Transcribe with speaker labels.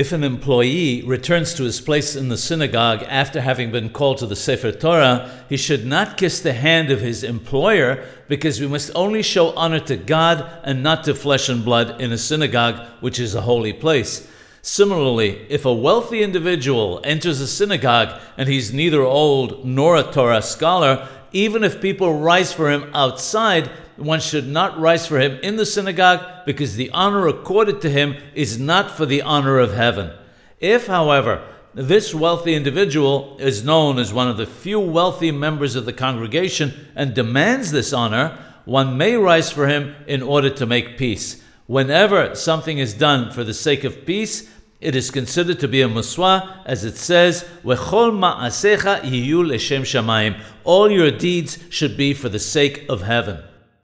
Speaker 1: If an employee returns to his place in the synagogue after having been called to the Sefer Torah, he should not kiss the hand of his employer because we must only show honor to God and not to flesh and blood in a synagogue, which is a holy place. Similarly, if a wealthy individual enters a synagogue and he's neither old nor a Torah scholar, even if people rise for him outside, one should not rise for him in the synagogue because the honor accorded to him is not for the honor of heaven. If, however, this wealthy individual is known as one of the few wealthy members of the congregation and demands this honor, one may rise for him in order to make peace. Whenever something is done for the sake of peace, it is considered to be a muswa, as it says, "V'chol ma'asecha yiyu l'shem shamayim." All your deeds should be for the sake of heaven.